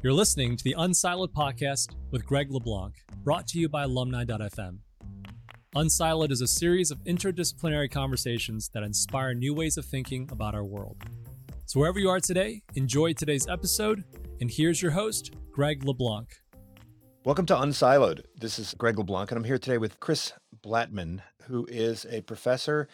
You're listening to the Unsiloed podcast with Greg LeBlanc, brought to you by alumni.fm. Unsiloed is a series of interdisciplinary conversations that inspire new ways of thinking about our world. So, wherever you are today, enjoy today's episode. And here's your host, Greg LeBlanc. Welcome to Unsiloed. This is Greg LeBlanc, and I'm here today with Chris Blattman, who is a professor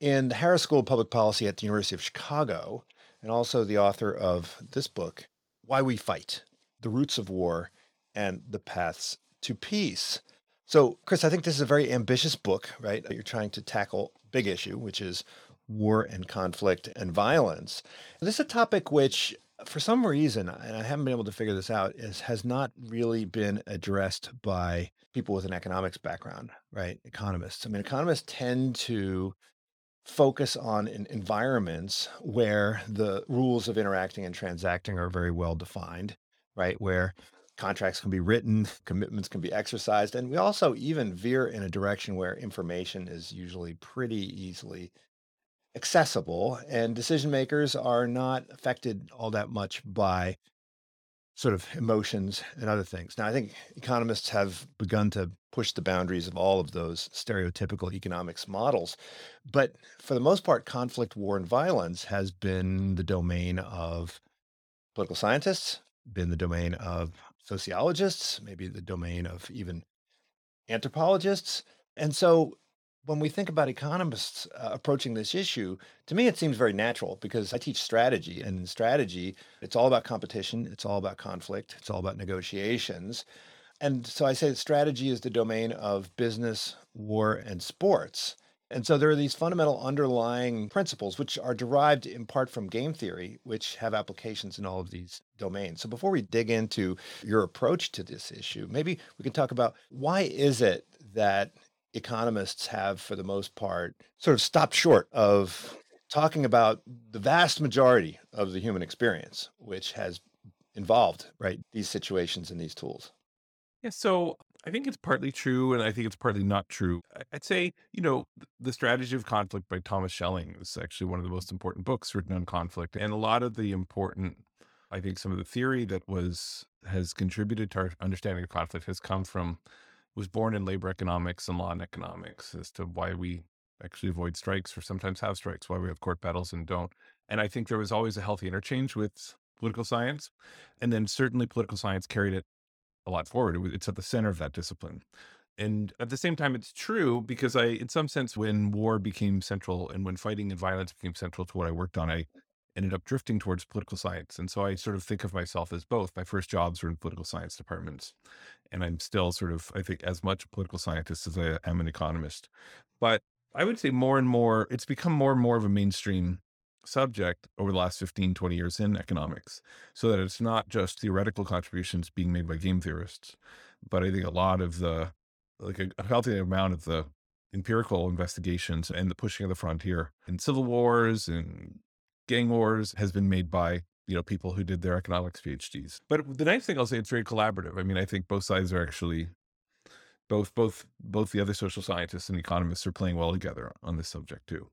in the Harris School of Public Policy at the University of Chicago, and also the author of this book, why We Fight The Roots of War and the Paths to Peace. So, Chris, I think this is a very ambitious book, right? You're trying to tackle big issue, which is war and conflict and violence. This is a topic which, for some reason, and I haven't been able to figure this out, is has not really been addressed by people with an economics background, right? Economists. I mean, economists tend to focus on environments where the rules of interacting and transacting are very well defined, right? Where contracts can be written, commitments can be exercised. And we also even veer in a direction where information is usually pretty easily accessible and decision makers are not affected all that much by sort of emotions and other things. Now, I think economists have begun to push the boundaries of all of those stereotypical economics models. But for the most part, conflict, war, and violence has been the domain of political scientists, been the domain of sociologists, maybe the domain of even anthropologists. And so when we think about economists uh, approaching this issue, to me, it seems very natural because I teach strategy. And in strategy, it's all about competition, it's all about conflict, it's all about negotiations. And so I say that strategy is the domain of business, war, and sports. And so there are these fundamental underlying principles, which are derived in part from game theory, which have applications in all of these domains. So before we dig into your approach to this issue, maybe we can talk about why is it that economists have, for the most part, sort of stopped short of talking about the vast majority of the human experience, which has involved, right, these situations and these tools. Yeah, so I think it's partly true, and I think it's partly not true. I'd say, you know, The Strategy of Conflict by Thomas Schelling is actually one of the most important books written on conflict. And a lot of the important, I think some of the theory that was has contributed to our understanding of conflict has come from was born in labor economics and law and economics as to why we actually avoid strikes or sometimes have strikes, why we have court battles and don't. And I think there was always a healthy interchange with political science. And then certainly political science carried it a lot forward. it's at the center of that discipline. And at the same time, it's true because I, in some sense, when war became central and when fighting and violence became central to what I worked on, I ended up drifting towards political science. And so I sort of think of myself as both. My first jobs were in political science departments. And I'm still sort of, I think, as much a political scientist as I am an economist. But I would say more and more, it's become more and more of a mainstream subject over the last 15, 20 years in economics. So that it's not just theoretical contributions being made by game theorists, but I think a lot of the, like a, a healthy amount of the empirical investigations and the pushing of the frontier in civil wars and gang wars has been made by you know people who did their economics PhDs. But the nice thing I'll say it's very collaborative. I mean, I think both sides are actually both both both the other social scientists and economists are playing well together on this subject too.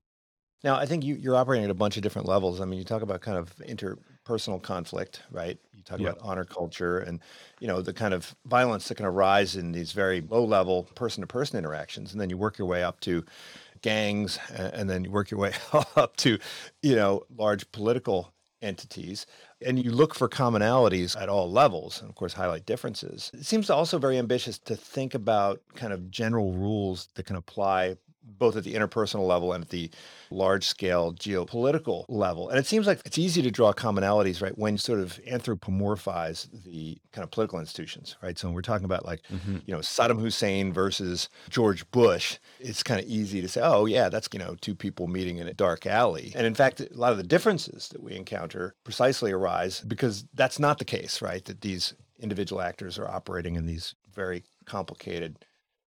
Now, I think you, you're operating at a bunch of different levels. I mean, you talk about kind of interpersonal conflict, right? You talk yeah. about honor culture and, you know, the kind of violence that can arise in these very low level person to person interactions. And then you work your way up to gangs, and then you work your way up to, you know, large political entities and you look for commonalities at all levels and of course highlight differences. It seems also very ambitious to think about kind of general rules that can apply both at the interpersonal level and at the large scale geopolitical level. And it seems like it's easy to draw commonalities, right, when you sort of anthropomorphize the kind of political institutions, right? So when we're talking about like, mm-hmm. you know, Saddam Hussein versus George Bush, it's kind of easy to say, oh, yeah, that's, you know, two people meeting in a dark alley. And in fact, a lot of the differences that we encounter precisely arise because that's not the case, right? That these individual actors are operating in these very complicated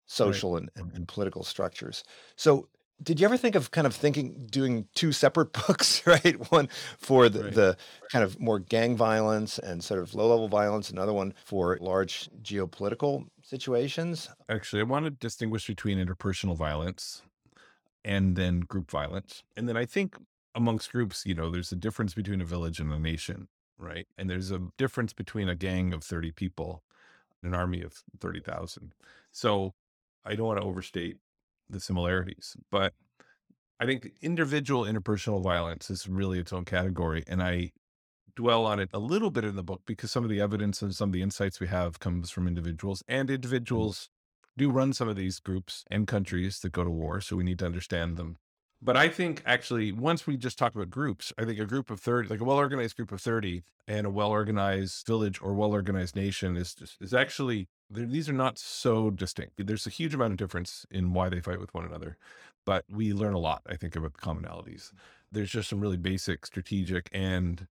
social right. and, and, political structures. So did you ever think of kind of thinking doing two separate books, right? One for the, right. the kind of more gang violence and sort of low level violence, another one for large geopolitical situations? Actually, I want to distinguish between interpersonal violence and then group violence. And then I think amongst groups, you know, there's a difference between a village and a nation. right? And there's a difference between a gang of 30 people and an army of 30,000. So I don't want to overstate the similarities, but I think individual interpersonal violence is really its own category. And I dwell on it a little bit in the book because some of the evidence and some of the insights we have comes from individuals and mm-hmm. individuals do run some of these groups and countries that go to war. So we need to understand them. But I think actually, once we just talk about groups, I think a group of 30, like a well organized group of 30 and a well organized village or well organized nation is just, is actually, these are not so distinct. There's a huge amount of difference in why they fight with one another. But we learn a lot, I think, about the commonalities. There's just some really basic strategic and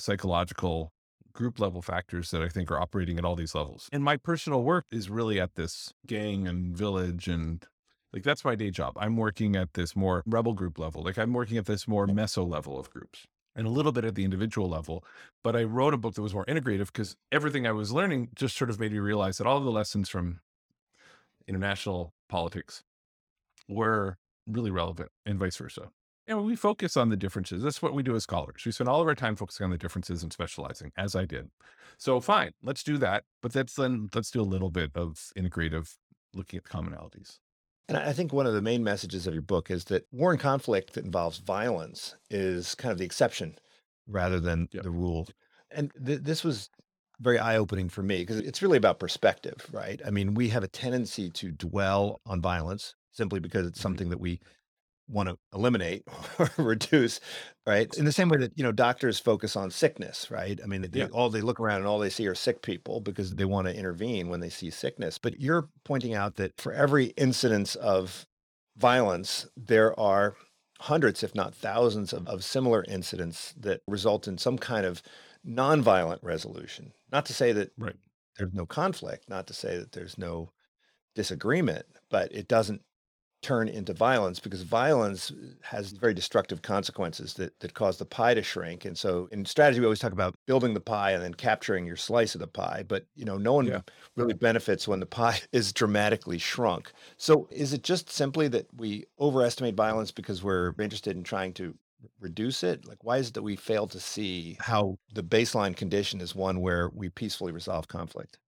psychological group level factors that I think are operating at all these levels. And my personal work is really at this gang and village and like that's my day job. I'm working at this more rebel group level. Like I'm working at this more meso level of groups and a little bit at the individual level. But I wrote a book that was more integrative because everything I was learning just sort of made me realize that all of the lessons from international politics were really relevant and vice versa. And we focus on the differences. That's what we do as scholars. We spend all of our time focusing on the differences and specializing, as I did. So fine, let's do that. But that's then let's do a little bit of integrative looking at the commonalities. And I think one of the main messages of your book is that war and conflict that involves violence is kind of the exception rather than yep. the rule. And th- this was very eye opening for me because it's really about perspective, right? I mean, we have a tendency to dwell on violence simply because it's mm-hmm. something that we want to eliminate or reduce, right? In the same way that you know doctors focus on sickness, right? I mean, they, yeah. all they look around and all they see are sick people because they want to intervene when they see sickness. But you're pointing out that for every incidence of violence, there are hundreds, if not thousands, of, of similar incidents that result in some kind of nonviolent resolution. Not to say that right. there's no conflict, not to say that there's no disagreement, but it doesn't turn into violence because violence has mm. very destructive consequences that, that cause the pie to shrink. And so in strategy, we always talk about building the pie and then capturing your slice of the pie. But you know, no one yeah. really benefits when the pie is dramatically shrunk. So is it just simply that we overestimate violence because we're interested in trying to reduce it? Like why is it that we fail to see how the baseline condition is one where we peacefully resolve conflict?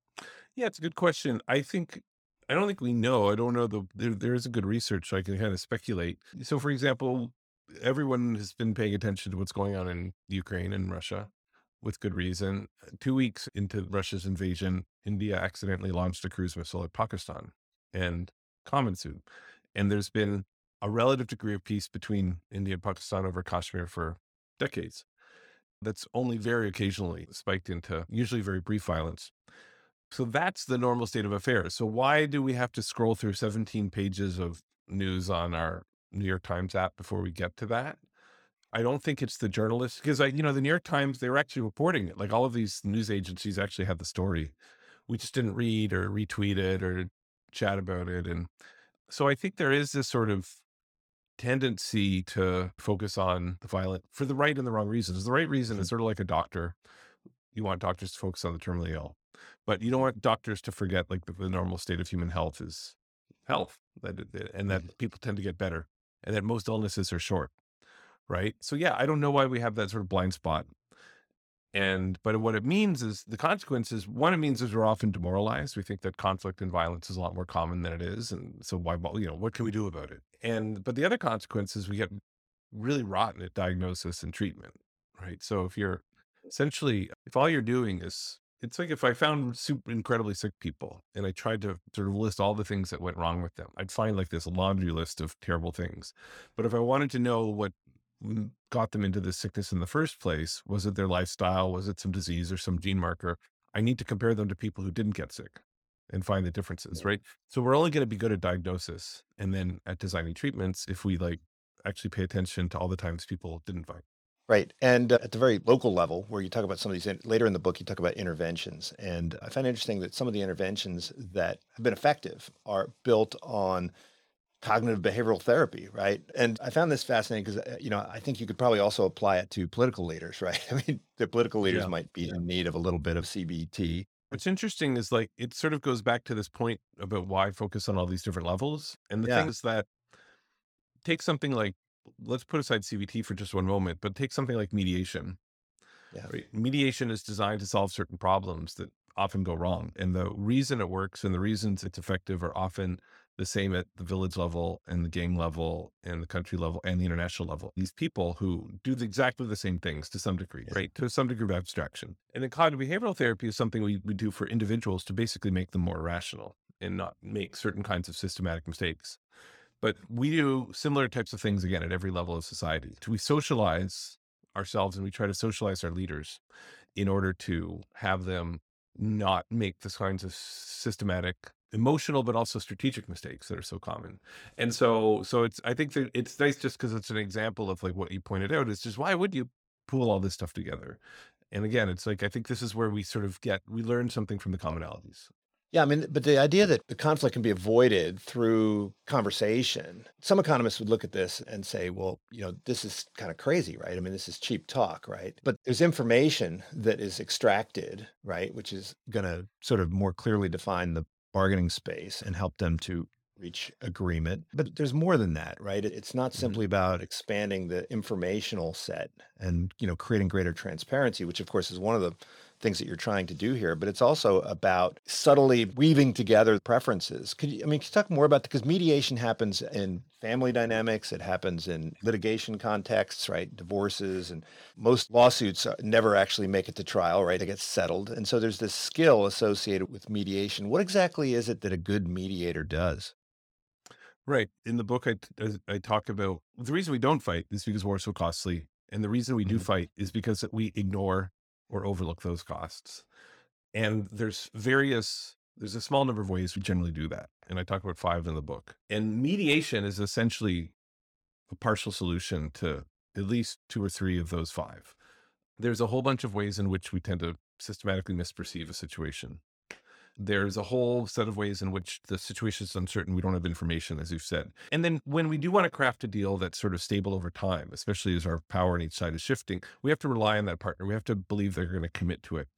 Yeah, it's a good question. I think I don't think we know. I don't know the there, there is a good research, so I can kind of speculate. So, for example, everyone has been paying attention to what's going on in Ukraine and Russia, with good reason. Two weeks into Russia's invasion, India accidentally launched a cruise missile at Pakistan and common suit. And there's been a relative degree of peace between India and Pakistan over Kashmir for decades. That's only very occasionally spiked into usually very brief violence. So that's the normal state of affairs. So why do we have to scroll through 17 pages of news on our New York Times app before we get to that? I don't think it's the journalists because I, you know, the New York Times, they were actually reporting it. Like all of these news agencies actually had the story. We just didn't read or retweet it or chat about it. And so I think there is this sort of tendency to focus on the violent for the right and the wrong reasons. The right reason is mm-hmm. sort of like a doctor. You want doctors to focus on the terminally ill. But you don't want doctors to forget like the, the normal state of human health is health, that and that mm-hmm. people tend to get better, and that most illnesses are short, right? So yeah, I don't know why we have that sort of blind spot. And but what it means is the consequences. One, it means is we're often demoralized. We think that conflict and violence is a lot more common than it is, and so why? You know, what can we do about it? And but the other consequence is we get really rotten at diagnosis and treatment, right? So if you're essentially if all you're doing is it's like if I found super incredibly sick people and I tried to sort of list all the things that went wrong with them, I'd find like this laundry list of terrible things. But if I wanted to know what got them into this sickness in the first place, was it their lifestyle? Was it some disease or some gene marker? I need to compare them to people who didn't get sick and find the differences, right? So we're only going to be good at diagnosis and then at designing treatments if we like actually pay attention to all the times people didn't find. Right. And uh, at the very local level, where you talk about some of these, in- later in the book, you talk about interventions. And I find interesting that some of the interventions that have been effective are built on cognitive behavioral therapy, right? And I found this fascinating because, uh, you know, I think you could probably also apply it to political leaders, right? I mean, the political leaders Yeah. might be in need of a little bit of CBT. What's interesting is like it sort of goes back to this point about why focus on all these different levels. And the thing is that take something like let's put aside CBT for just one moment, but take something like mediation. Yeah. Right? Mediation is designed to solve certain problems that often go wrong. And the reason it works and the reasons it's effective are often the same at the village level and the gang level and the country level and the international level. These people who do the, exactly the same things to some degree, Yes. right? To some degree of abstraction. And then cognitive behavioral therapy is something we, we do for individuals to basically make them more rational and not make certain kinds of systematic mistakes. But we do similar types of things again at every level of society. We socialize ourselves and we try to socialize our leaders in order to have them not make the kinds of systematic emotional but also strategic mistakes that are so common. And so so it's i think that it's nice just because it's an example of like what you pointed out is just why would you pull all this stuff together? And again it's like i think this is where we sort of get we learn something from the commonalities Yeah, I mean, but the idea that the conflict can be avoided through conversation, some economists would look at this and say, well, you know, this is kind of crazy, right? I mean, this is cheap talk, right? But there's information that is extracted, right, which is going to sort of more clearly define the bargaining space and help them to reach agreement. But there's more than that, right? It's not Mhm. simply about expanding the informational set and, you know, creating greater transparency, which of course is one of the things that you're trying to do here, but it's also about subtly weaving together preferences. Could you, I mean, could you talk more about because mediation happens in family dynamics, it happens in litigation contexts, right? Divorces and most lawsuits uh, never actually make it to trial, right? They get settled. And so there's this skill associated with mediation. What exactly is it that a good mediator does? right in the book I, I talk about the reason we don't fight is because war is so costly and the reason we do Mhm. fight is because we ignore or overlook those costs. And there's various there's a small number of ways we generally do that and i talk about five in the book. And mediation is essentially a partial solution to at least two or three of those five. There's a whole bunch of ways in which we tend to systematically misperceive a situation there's a whole set of ways in which the situation is uncertain we don't have information as you've said and then when we do want to craft a deal that's sort of stable over time especially as our power on each side is shifting we have to rely on that partner we have to believe they're going to commit to it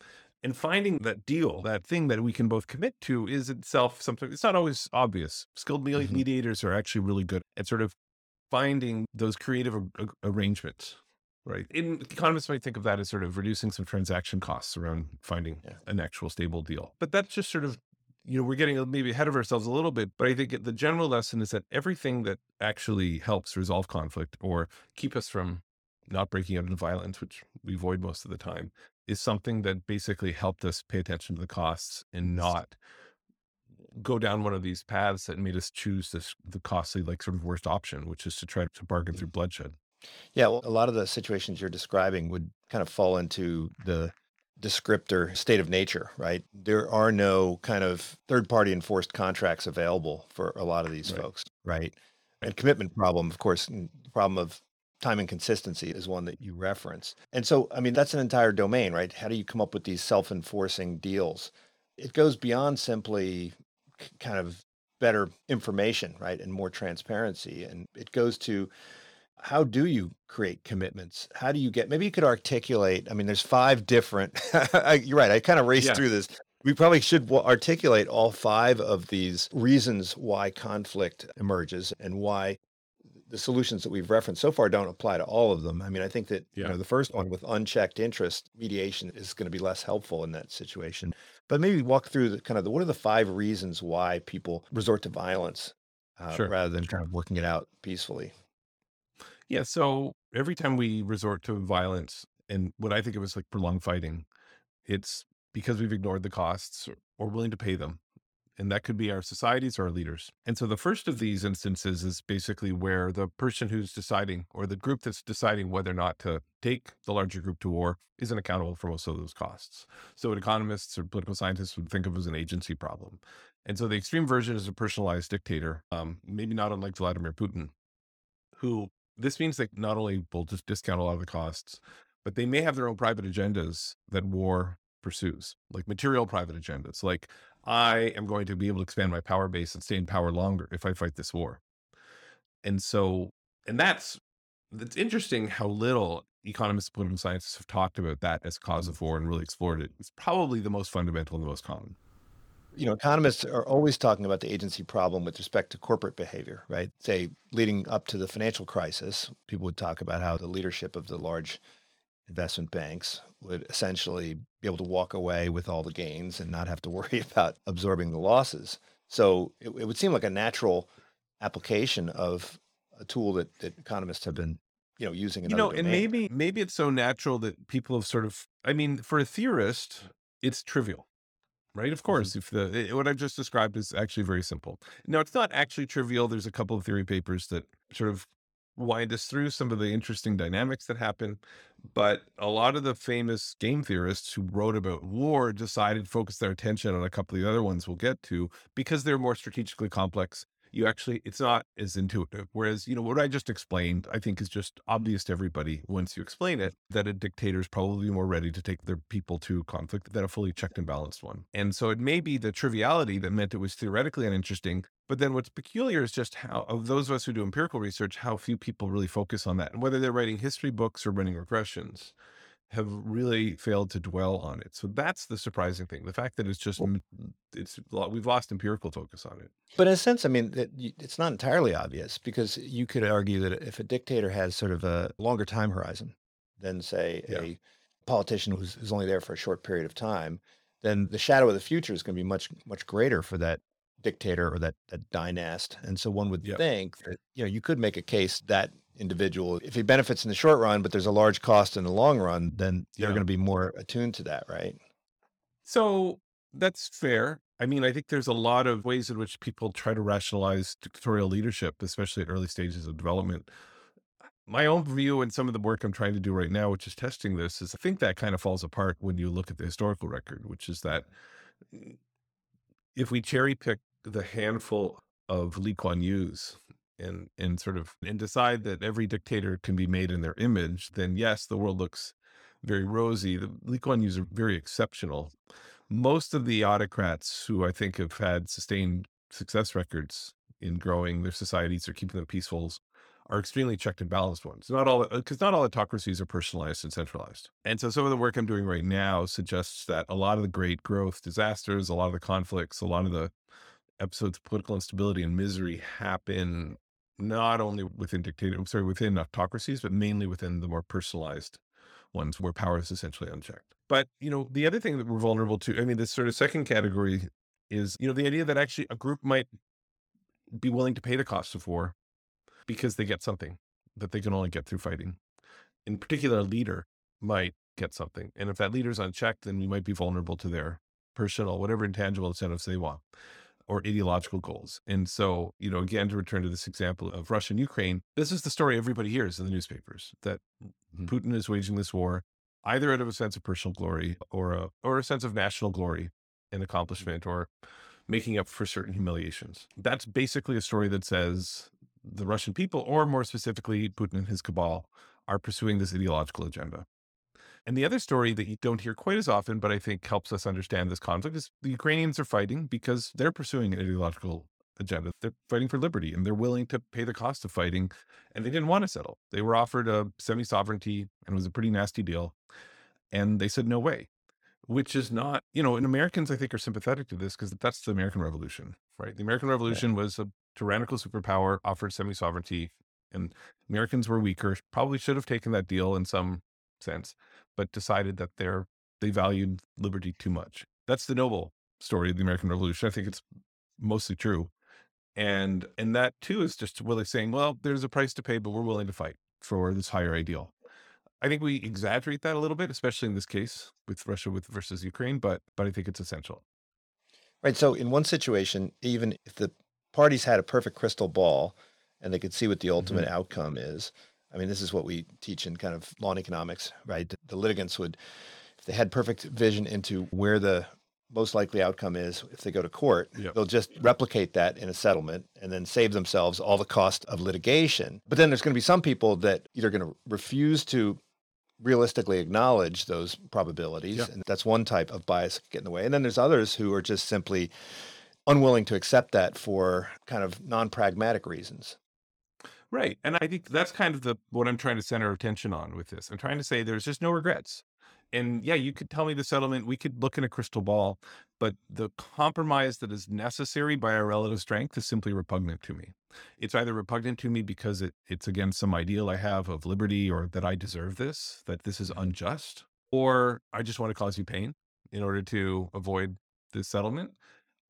and finding that deal, that thing that we can both commit to, is itself something. It's not always obvious. Skilled Mhm. mediators are actually really good at sort of finding those creative ar- arrangements. Right. In, economists might think of that as sort of reducing some transaction costs around finding Yeah. an actual stable deal. But that's just sort of, you know, we're getting maybe ahead of ourselves a little bit. But I think the general lesson is that everything that actually helps resolve conflict or keep us from not breaking out into violence, which we avoid most of the time, is something that basically helped us pay attention to the costs and not go down one of these paths that made us choose this the costly like sort of worst option which is to try to bargain through bloodshed Yeah, well, a lot of the situations you're describing would kind of fall into the descriptor state of nature, right? There are no kind of third party enforced contracts available for a lot of these Right. folks, right? And commitment problem, of course, the problem of time and consistency is one that you reference. And so, I mean, that's an entire domain, right? How do you come up with these self enforcing deals? It goes beyond simply kind of better information, right? And more transparency. And it goes to how do you create commitments? How do you get, maybe you could articulate, I mean, there's five different, you're right. I kind of raced Yeah. through this. We probably should articulate all five of these reasons why conflict emerges and why the solutions that we've referenced so far don't apply to all of them. I mean, I think that you know the first one with unchecked interest mediation is going to be less helpful in that situation. But maybe walk through the kind of the, what are the five reasons why people resort to violence uh, Sure, rather than kind of working it out peacefully. Yeah so every time we resort to violence and what i think of as like prolonged fighting it's because we've ignored the costs or, or willing to pay them and that could be our societies or our leaders. And so the first of these instances is basically where the person who's deciding or the group that's deciding whether or not to take the larger group to war isn't accountable for most of those costs. So what economists or political scientists would think of as an agency problem. And so the extreme version is a personalized dictator, um, maybe not unlike Vladimir Putin, who this means that not only will just discount a lot of the costs, but they may have their own private agendas that war pursues, like material private agendas, like I am going to be able to expand my power base and stay in power longer if I fight this war. And so, and that's it's interesting how little economists and political scientists have talked about that as cause of mm. war and really explored it. It's probably the most fundamental and the most common. You know, economists are always talking about the agency problem with respect to corporate behavior, right? Say, leading up to the financial crisis, people would talk about how the leadership of the large investment banks would essentially be able to walk away with all the gains and not have to worry about absorbing the losses. So it, it would seem like a natural application of a tool that, that economists have been you know using you know and maybe maybe it's so natural that people have sort of i mean for a theorist it's trivial right of mm-hmm. course if the eh, what i've just described is actually very simple now it's not actually trivial there's a couple of theory papers that sort of wind us through some of the interesting dynamics that happen but a lot of the famous game theorists who wrote about war decided to focus their attention on a couple of the other ones we'll get to because they're more strategically complex you actually it's not as intuitive whereas you know what i just explained i think is just obvious to everybody once you explain it that a dictator is probably more ready to take their people to conflict than a fully checked and balanced one. And so it may be the triviality that meant it was theoretically uninteresting but then what's peculiar is just how of those of us who do empirical research how few people really focus on that and whether they're writing history books or running regressions have really failed to dwell on it. So that's the surprising thing. The fact that it's just it's we've lost empirical focus on it. But in a sense, I mean, it's not entirely obvious because you could argue that if a dictator has sort of a longer time horizon than, say, yeah. a politician who's, who's only there for a short period of time, then the shadow of the future is going to be much much greater for that dictator or that that dynast. And so one would yep. think that you know you could make a case that individual. If he benefits in the short run, but there's a large cost in the long run, then they're yeah. going to be more attuned to that, right? So that's fair. I mean, I think there's a lot of ways in which people try to rationalize dictatorial leadership, especially at early stages of development. My own view and some of the work I'm trying to do right now, which is testing this, is I think that kind of falls apart when you look at the historical record, which is that if we cherry pick the handful of Lee Kuan Yew's and and sort of and decide that every dictator can be made in their image, then yes, the world looks very rosy. The Lee Kuan Yews are very exceptional. Most of the autocrats who I think have had sustained success records in growing their societies or keeping them peaceful are extremely checked and balanced ones. Not all uh, because not all autocracies are personalized and centralized. And so some of the work I'm doing right now suggests that a lot of the great growth disasters, a lot of the conflicts, a lot of the episodes of political instability and misery happen not only within dictator, sorry, within autocracies, but mainly within the more personalized ones where power is essentially unchecked. But, you know, the other thing that we're vulnerable to, I mean, this sort of second category is, you know, the idea that actually a group might be willing to pay the cost of war because they get something that they can only get through fighting. In particular, a leader might get something. And if that leader's unchecked, then we might be vulnerable to their personal, whatever intangible incentives they want or ideological goals. And so, you know, again, to return to this example of Russia and Ukraine, this is the story everybody hears in the newspapers that mm-hmm. Putin is waging this war either out of a sense of personal glory or a or a sense of national glory and mm-hmm. accomplishment or making up for certain humiliations. That's basically a story that says the Russian people, or more specifically, Putin and his cabal, are pursuing this ideological agenda. And the other story that you don't hear quite as often, but I think helps us understand this conflict is the Ukrainians are fighting because they're pursuing an ideological agenda. They're fighting for liberty and they're willing to pay the cost of fighting. And they didn't want to settle. They were offered a semi sovereignty and it was a pretty nasty deal. And they said, no way, which is not, you know, and Americans, I think, are sympathetic to this because that's the American Revolution, right? The American Revolution yeah. was a tyrannical superpower offered semi sovereignty. And Americans were weaker, probably should have taken that deal in some sense, but decided that they're they valued liberty too much. That's the noble story of the American Revolution. I think it's mostly true. And and that too is just really saying, well, there's a price to pay, but we're willing to fight for this higher ideal. I think we exaggerate that a little bit, especially in this case with Russia with versus Ukraine, but but I think it's essential. Right. So in one situation, even if the parties had a perfect crystal ball and they could see what the ultimate mm-hmm. outcome is, I mean, this is what we teach in kind of law and economics, right? The litigants would, if they had perfect vision into where the most likely outcome is if they go to court, yep. they'll just replicate that in a settlement and then save themselves all the cost of litigation. But then there's going to be some people that either going to refuse to realistically acknowledge those probabilities. Yep. And that's one type of bias get in the way. And then there's others who are just simply unwilling to accept that for kind of non-pragmatic reasons. Right. And I think that's kind of the what I'm trying to center attention on with this. I'm trying to say there's just no regrets. And yeah, you could tell me the settlement, we could look in a crystal ball, but the compromise that is necessary by our relative strength is simply repugnant to me. It's either repugnant to me because it, it's against some ideal I have of liberty or that I deserve this, that this is mm-hmm. unjust, or I just want to cause you pain in order to avoid this settlement,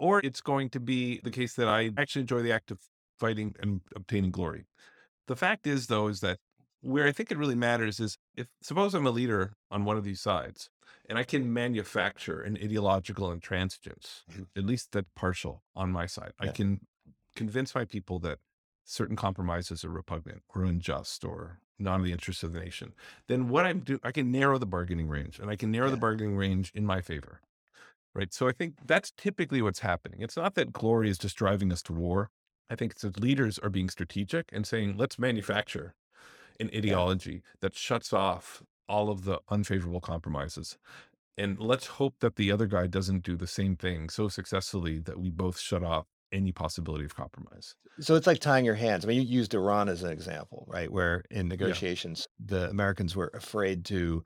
or it's going to be the case that I actually enjoy the act of fighting and obtaining glory. The fact is, though, is that where I think it really matters is if suppose I'm a leader on one of these sides and I can manufacture an ideological intransigence, Mhm. at least that partial on my side. I can convince my people that certain compromises are repugnant or unjust or not in the interests of the nation. Then what I'm doing, I can narrow the bargaining range and I can narrow the bargaining range in my favor. Right. So I think that's typically what's happening. It's not that glory is just driving us to war. I think that leaders are being strategic and saying, let's manufacture an ideology that shuts off all of the unfavorable compromises. And let's hope that the other guy doesn't do the same thing so successfully that we both shut off any possibility of compromise. So it's like tying your hands. I mean, you used Iran as an example, right? Where in negotiations, the Americans were afraid to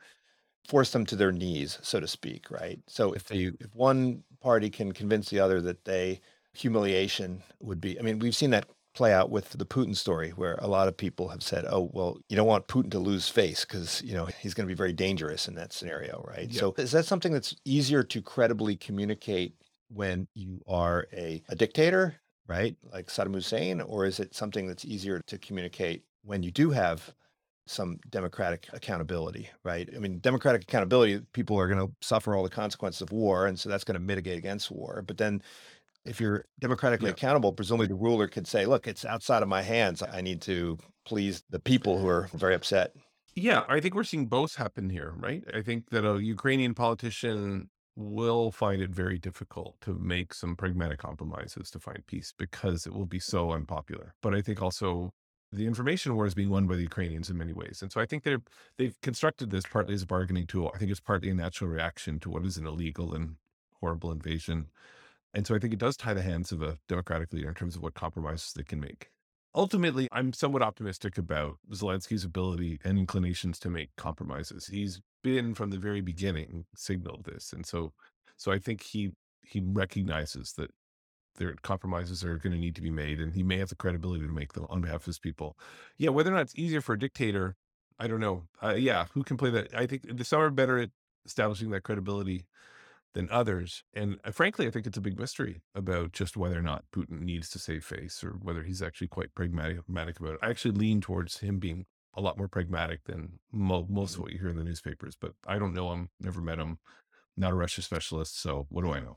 force them to their knees, so to speak, right? So if they, if one party can convince the other that they humiliation would be, I mean, we've seen that play out with the Putin story, where a lot of people have said, "Oh, well, you don't want Putin to lose face because you know he's going to be very dangerous in that scenario, right?" Yeah. So is that something that's easier to credibly communicate when you are a, a dictator, right, like Saddam Hussein, or is it something that's easier to communicate when you do have some democratic accountability, right? I mean, democratic accountability, people are going to suffer all the consequences of war, and so that's going to mitigate against war. But then if you're democratically Yeah. accountable, presumably the ruler could say, look, it's outside of my hands. I need to please the people who are very upset. Yeah, I think we're seeing both happen here, right? I think that a Ukrainian politician will find it very difficult to make some pragmatic compromises to find peace because it will be so unpopular. But I think also the information war is being won by the Ukrainians in many ways. And so I think they're they've constructed this partly as a bargaining tool. I think it's partly a natural reaction to what is an illegal and horrible invasion. And so I think it does tie the hands of a democratic leader in terms of what compromises they can make. Ultimately, I'm somewhat optimistic about Zelensky's ability and inclinations to make compromises. He's been from the very beginning signaled this, and so so I think he he recognizes that their compromises are going to need to be made, and he may have the credibility to make them on behalf of his people. Yeah, whether or not it's easier for a dictator, I don't know. Uh, yeah, who can play that? I think some are better at establishing that credibility than others. And uh, frankly, I think it's a big mystery about just whether or not Putin needs to save face or whether he's actually quite pragmatic about it. I actually lean towards him being a lot more pragmatic than mo- most of what you hear in the newspapers, but I don't know him, never met him, not a Russia specialist. So what do I know?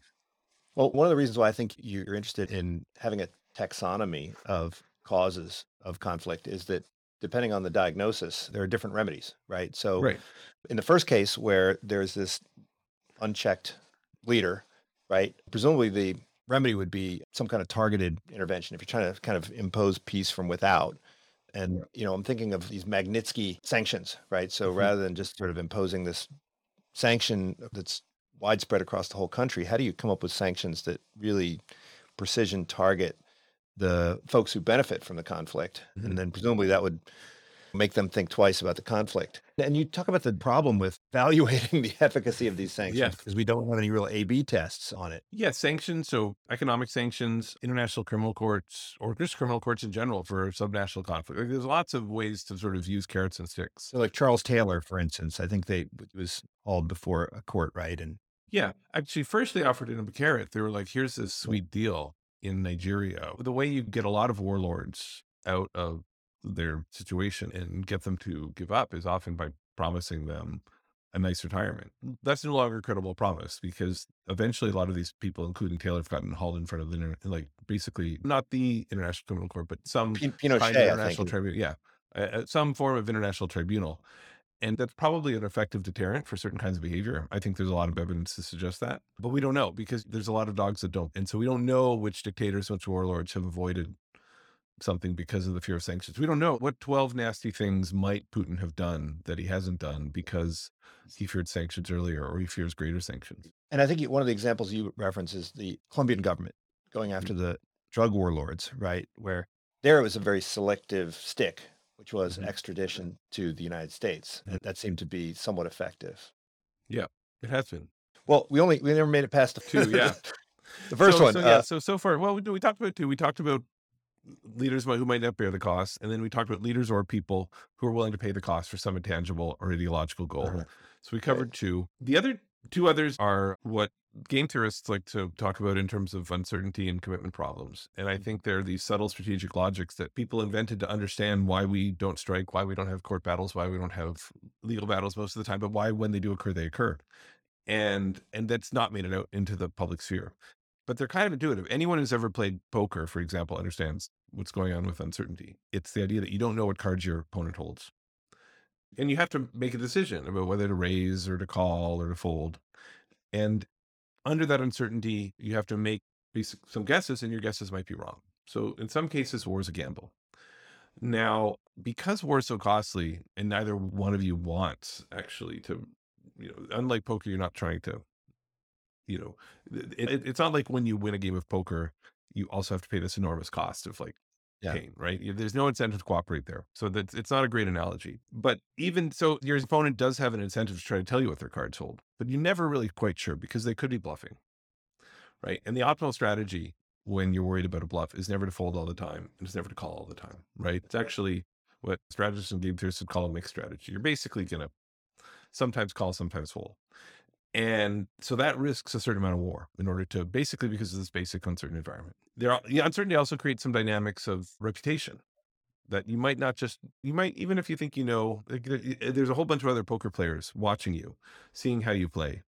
Well, one of the reasons why I think you're interested in having a taxonomy of causes of conflict is that depending on the diagnosis, there are different remedies, right? So Right. in the first case where there's this unchecked leader, right? Presumably the remedy would be some kind of targeted intervention if you're trying to kind of impose peace from without. And you know, I'm thinking of these Magnitsky sanctions, right? So Mhm. rather than just sort of imposing this sanction that's widespread across the whole country, how do you come up with sanctions that really precision target the folks who benefit from the conflict? Mhm. And then presumably that would make them think twice about the conflict. And you talk about the problem with evaluating the efficacy of these sanctions Yes. because we don't have any real A/B tests on it. Yeah, sanctions, so economic sanctions, international criminal courts, or just criminal courts in general for subnational conflict. Like, there's lots of ways to sort of use carrots and sticks. So, like Charles Taylor, for instance, I think they was hauled before a court, right? And Yeah, actually, first they offered him a carrot. They were like, "Here's this sweet deal in Nigeria." The way you get a lot of warlords out of their situation and get them to give up is often by promising them a nice retirement. That's no longer a credible promise because eventually a lot of these people, including Taylor, have gotten hauled in front of the like basically not the International Criminal Court, but some Pin- kind of international tribunal. Yeah, uh, some form of international tribunal. And that's probably an effective deterrent for certain kinds of behavior. I think there's a lot of evidence to suggest that, but we don't know because there's a lot of dogs that don't. And so we don't know which dictators, which warlords have avoided something because of the fear of sanctions. We don't know what 12 nasty things might Putin have done that he hasn't done because he feared sanctions earlier or he fears greater sanctions. And I think one of the examples you reference is the Colombian government going after the drug warlords, right? Where there it was a very selective stick, which was Mhm. extradition to the United States. And that seemed to be somewhat effective. Yeah, it has been. Well, we only we never made it past the Two, yeah. the first so, one. So, yeah, uh, so so far, well, we, we talked about two. We talked about leaders who might not bear the cost, and then we talked about leaders or people who are willing to pay the cost for some intangible or ideological goal. Uh-huh. So we covered two. The other two others are what game theorists like to talk about in terms of uncertainty and commitment problems. And I think they're these subtle strategic logics that people invented to understand why we don't strike, why we don't have court battles, why we don't have legal battles most of the time, but why when they do occur, they occur. And and that's not made it out into the public sphere. But they're kind of intuitive. Anyone who's ever played poker, for example, understands what's going on with uncertainty. It's the idea that you don't know what cards your opponent holds. And you have to make a decision about whether to raise or to call or to fold. And under that uncertainty, you have to make some guesses, and your guesses might be wrong. So in some cases, war is a gamble. Now, because war is so costly, and neither one of you wants actually to, you know, unlike poker, you're not trying to, you know, it, it- it's not like when you win a game of poker, you also have to pay this enormous cost of like Yeah. pain, right? There's no incentive to cooperate there. So that's it's not a great analogy. But even so, your opponent does have an incentive to try to tell you what their cards hold, but you're never really quite sure because they could be bluffing. Right. And the optimal strategy when you're worried about a bluff is never to fold all the time and it's never to call all the time. Right. It's actually what strategists and game theorists would call a mixed strategy. You're basically gonna sometimes call, sometimes fold. And so that risks a certain amount of war in order to basically because of this basic uncertain environment. There are the uncertainty also creates some dynamics of reputation that you might not just you might even if you think you know y- there's a whole bunch of other poker players watching you, seeing how you play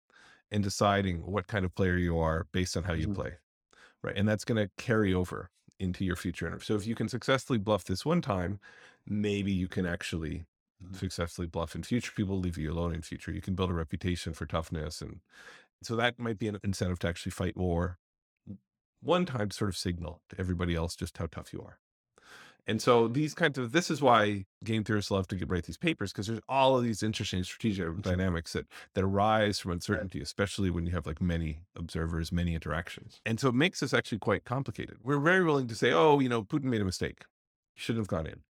and deciding what kind of player you are based on how you Mhm. play. Right. And that's going to carry over into your future. So if you can successfully bluff this one time, maybe you can actually. Mm-hmm. successfully bluff in future. People leave you alone in future. You can build a reputation for toughness. And so that might be an incentive to actually fight war. One time sort of signal to everybody else just how tough you are. And so these kinds of this is why game theorists love to get write these papers because there's all of these interesting strategic dynamics that that arise from uncertainty, especially when you have like many observers, many interactions. And so it makes this actually quite complicated. We're very willing to say, oh, you know, Putin made a mistake. He shouldn't have gone in.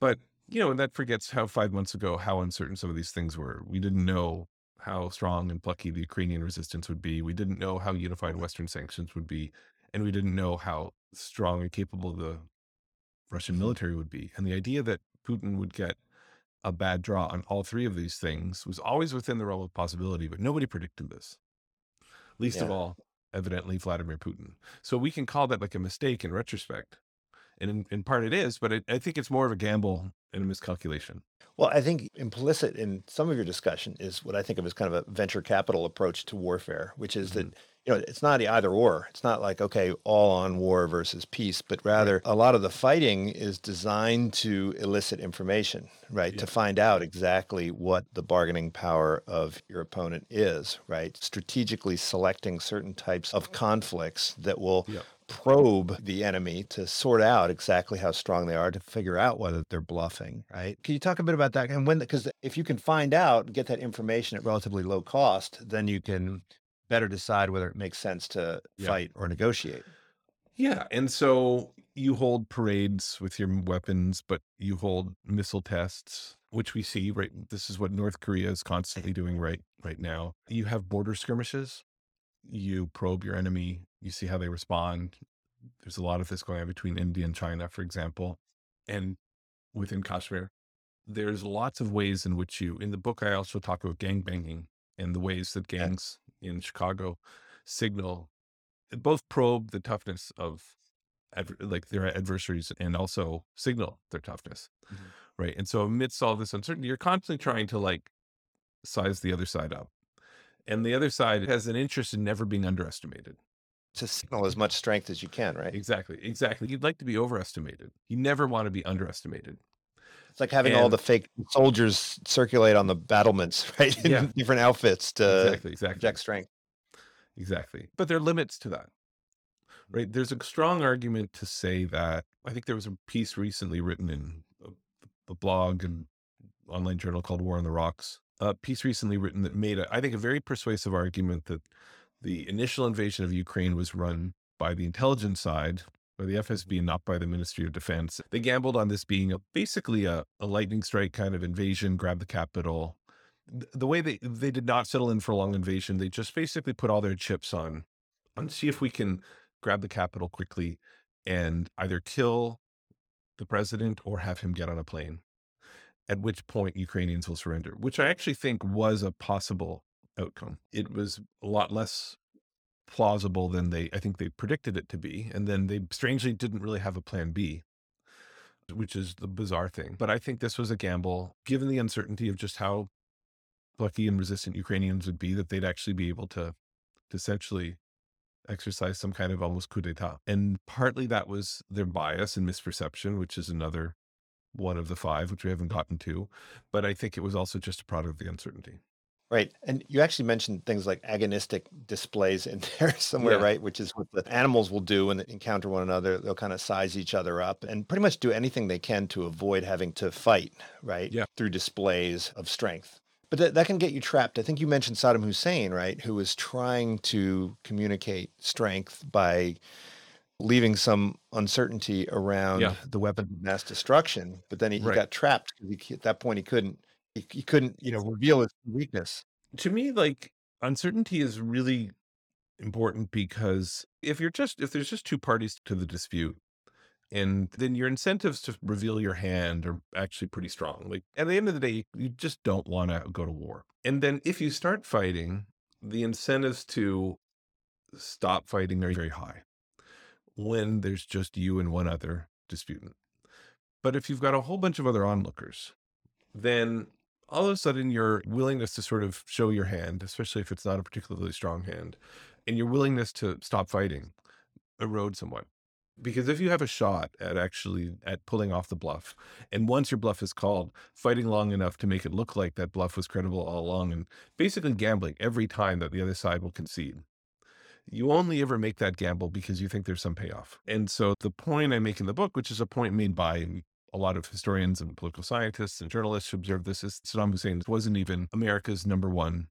But you know, and that forgets how five months ago how uncertain some of these things were. We didn't know how strong and plucky the Ukrainian resistance would be. We didn't know how unified Western sanctions would be, and we didn't know how strong and capable the Russian Mhm. military would be. And the idea that Putin would get a bad draw on all three of these things was always within the realm of possibility, but nobody predicted this. Least of all, evidently, Vladimir Putin. So we can call that like a mistake in retrospect. And in, in part it is, but it, I think it's more of a gamble and a miscalculation. Well, I think implicit in some of your discussion is what I think of as kind of a venture capital approach to warfare, which is that mm-hmm. you know it's not either or. It's not like okay, all on war versus peace, but rather a lot of the fighting is designed to elicit information, right? Yeah. To find out exactly what the bargaining power of your opponent is, right? Strategically selecting certain types of conflicts that will Yep. Probe the enemy to sort out exactly how strong they are to figure out whether they're bluffing, right? Can you talk a bit about that? And when, because if you can find out, get that information at relatively low cost, then you can better decide whether it makes sense to Yeah. fight or negotiate. Yeah. And so you hold parades with your weapons, but you hold missile tests, which we see, right? This is what North Korea is constantly doing right right now. You have border skirmishes. You probe your enemy, you see how they respond. There's a lot of this going on between India and China, for example, and within Kashmir. There's lots of ways in which you, in the book, I also talk about gang banging and the ways that Yeah. gangs in Chicago signal, both probe the toughness of like their adversaries and also signal their toughness. Mhm. Right. And so amidst all this uncertainty, you're constantly trying to like size the other side up. And the other side has an interest in never being underestimated. To signal as much strength as you can, right? Exactly. Exactly. You'd like to be overestimated. You never want to be underestimated. It's like having all the fake soldiers circulate on the battlements, right? In Yeah. different outfits to exactly. Exactly. project strength. Exactly. But there are limits to that. Right. There's a strong argument to say that I think there was a piece recently written in uh, a, a blog and online journal called War on the Rocks. A piece recently written that made, a, I think, a very persuasive argument that the initial invasion of Ukraine was run by the intelligence side, by the FSB, not by the Ministry of Defense. They gambled on this being a, basically a, a lightning strike kind of invasion, grab the capital, the way they they did not settle in for a long invasion, they just basically put all their chips on on see if we can grab the capital quickly and either kill the president or have him get on a plane. At which point Ukrainians will surrender, which I actually think was a possible outcome. It was a lot less plausible than they I think they predicted it to be. And then they strangely didn't really have a plan B, which is the bizarre thing. But I think this was a gamble, given the uncertainty of just how lucky and resistant Ukrainians would be, that they'd actually be able to, to essentially exercise some kind of almost coup d'etat. And partly that was their bias and misperception, which is another one of the five, which we haven't gotten to. But I think it was also just a product of the uncertainty. Right. And you actually mentioned things like agonistic displays in there somewhere, Yeah. right? Which is what the animals will do when they encounter one another. They'll kind of size each other up and pretty much do anything they can to avoid having to fight, right? Yeah. Through displays of strength. But that, that can get you trapped. I think you mentioned Saddam Hussein, right? Who was trying to communicate strength by leaving some uncertainty around Yeah. the weapon of mass destruction. But then he, he got trapped because at that point he couldn't he, he couldn't, you know, reveal his weakness. to me like uncertainty is really important because if you're just if there's just two parties to the dispute and then your incentives to reveal your hand are actually pretty strong like at the end of the day you just don't want to go to war and then if you start fighting the incentives to stop fighting are very high when there's just you and one other disputant but if you've got a whole bunch of other onlookers then all of a sudden your willingness to sort of show your hand, especially if it's not a particularly strong hand, and your willingness to stop fighting erode somewhat. Because if you have a shot at actually at pulling off the bluff, and once your bluff is called, fighting long enough to make it look like that bluff was credible all along, and basically gambling every time that the other side will concede, you only ever make that gamble because you think there's some payoff. And so the point I make in the book, which is a point made by a lot of historians and political scientists and journalists who observe this is Saddam Hussein wasn't even America's number one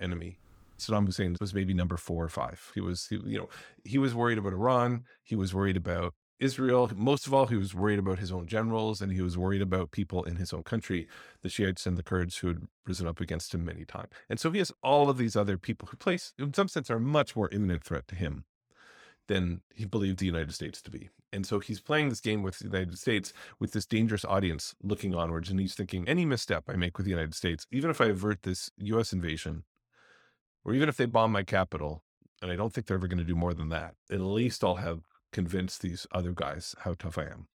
enemy. Saddam Hussein was maybe number four or five. He was, he, you know, he was worried about Iran. He was worried about Israel. Most of all, he was worried about his own generals and he was worried about people in his own country, the Shiites and the Kurds who had risen up against him many times. And so he has all of these other people who place, in some sense, are much more imminent threat to him than he believed the United States to be. And so he's playing this game with the United States with this dangerous audience looking onwards. And he's thinking, any misstep I make with the United States, even if I avert this US invasion, or even if they bomb my capital, and I don't think they're ever going to do more than that, at least I'll have convinced these other guys how tough I am.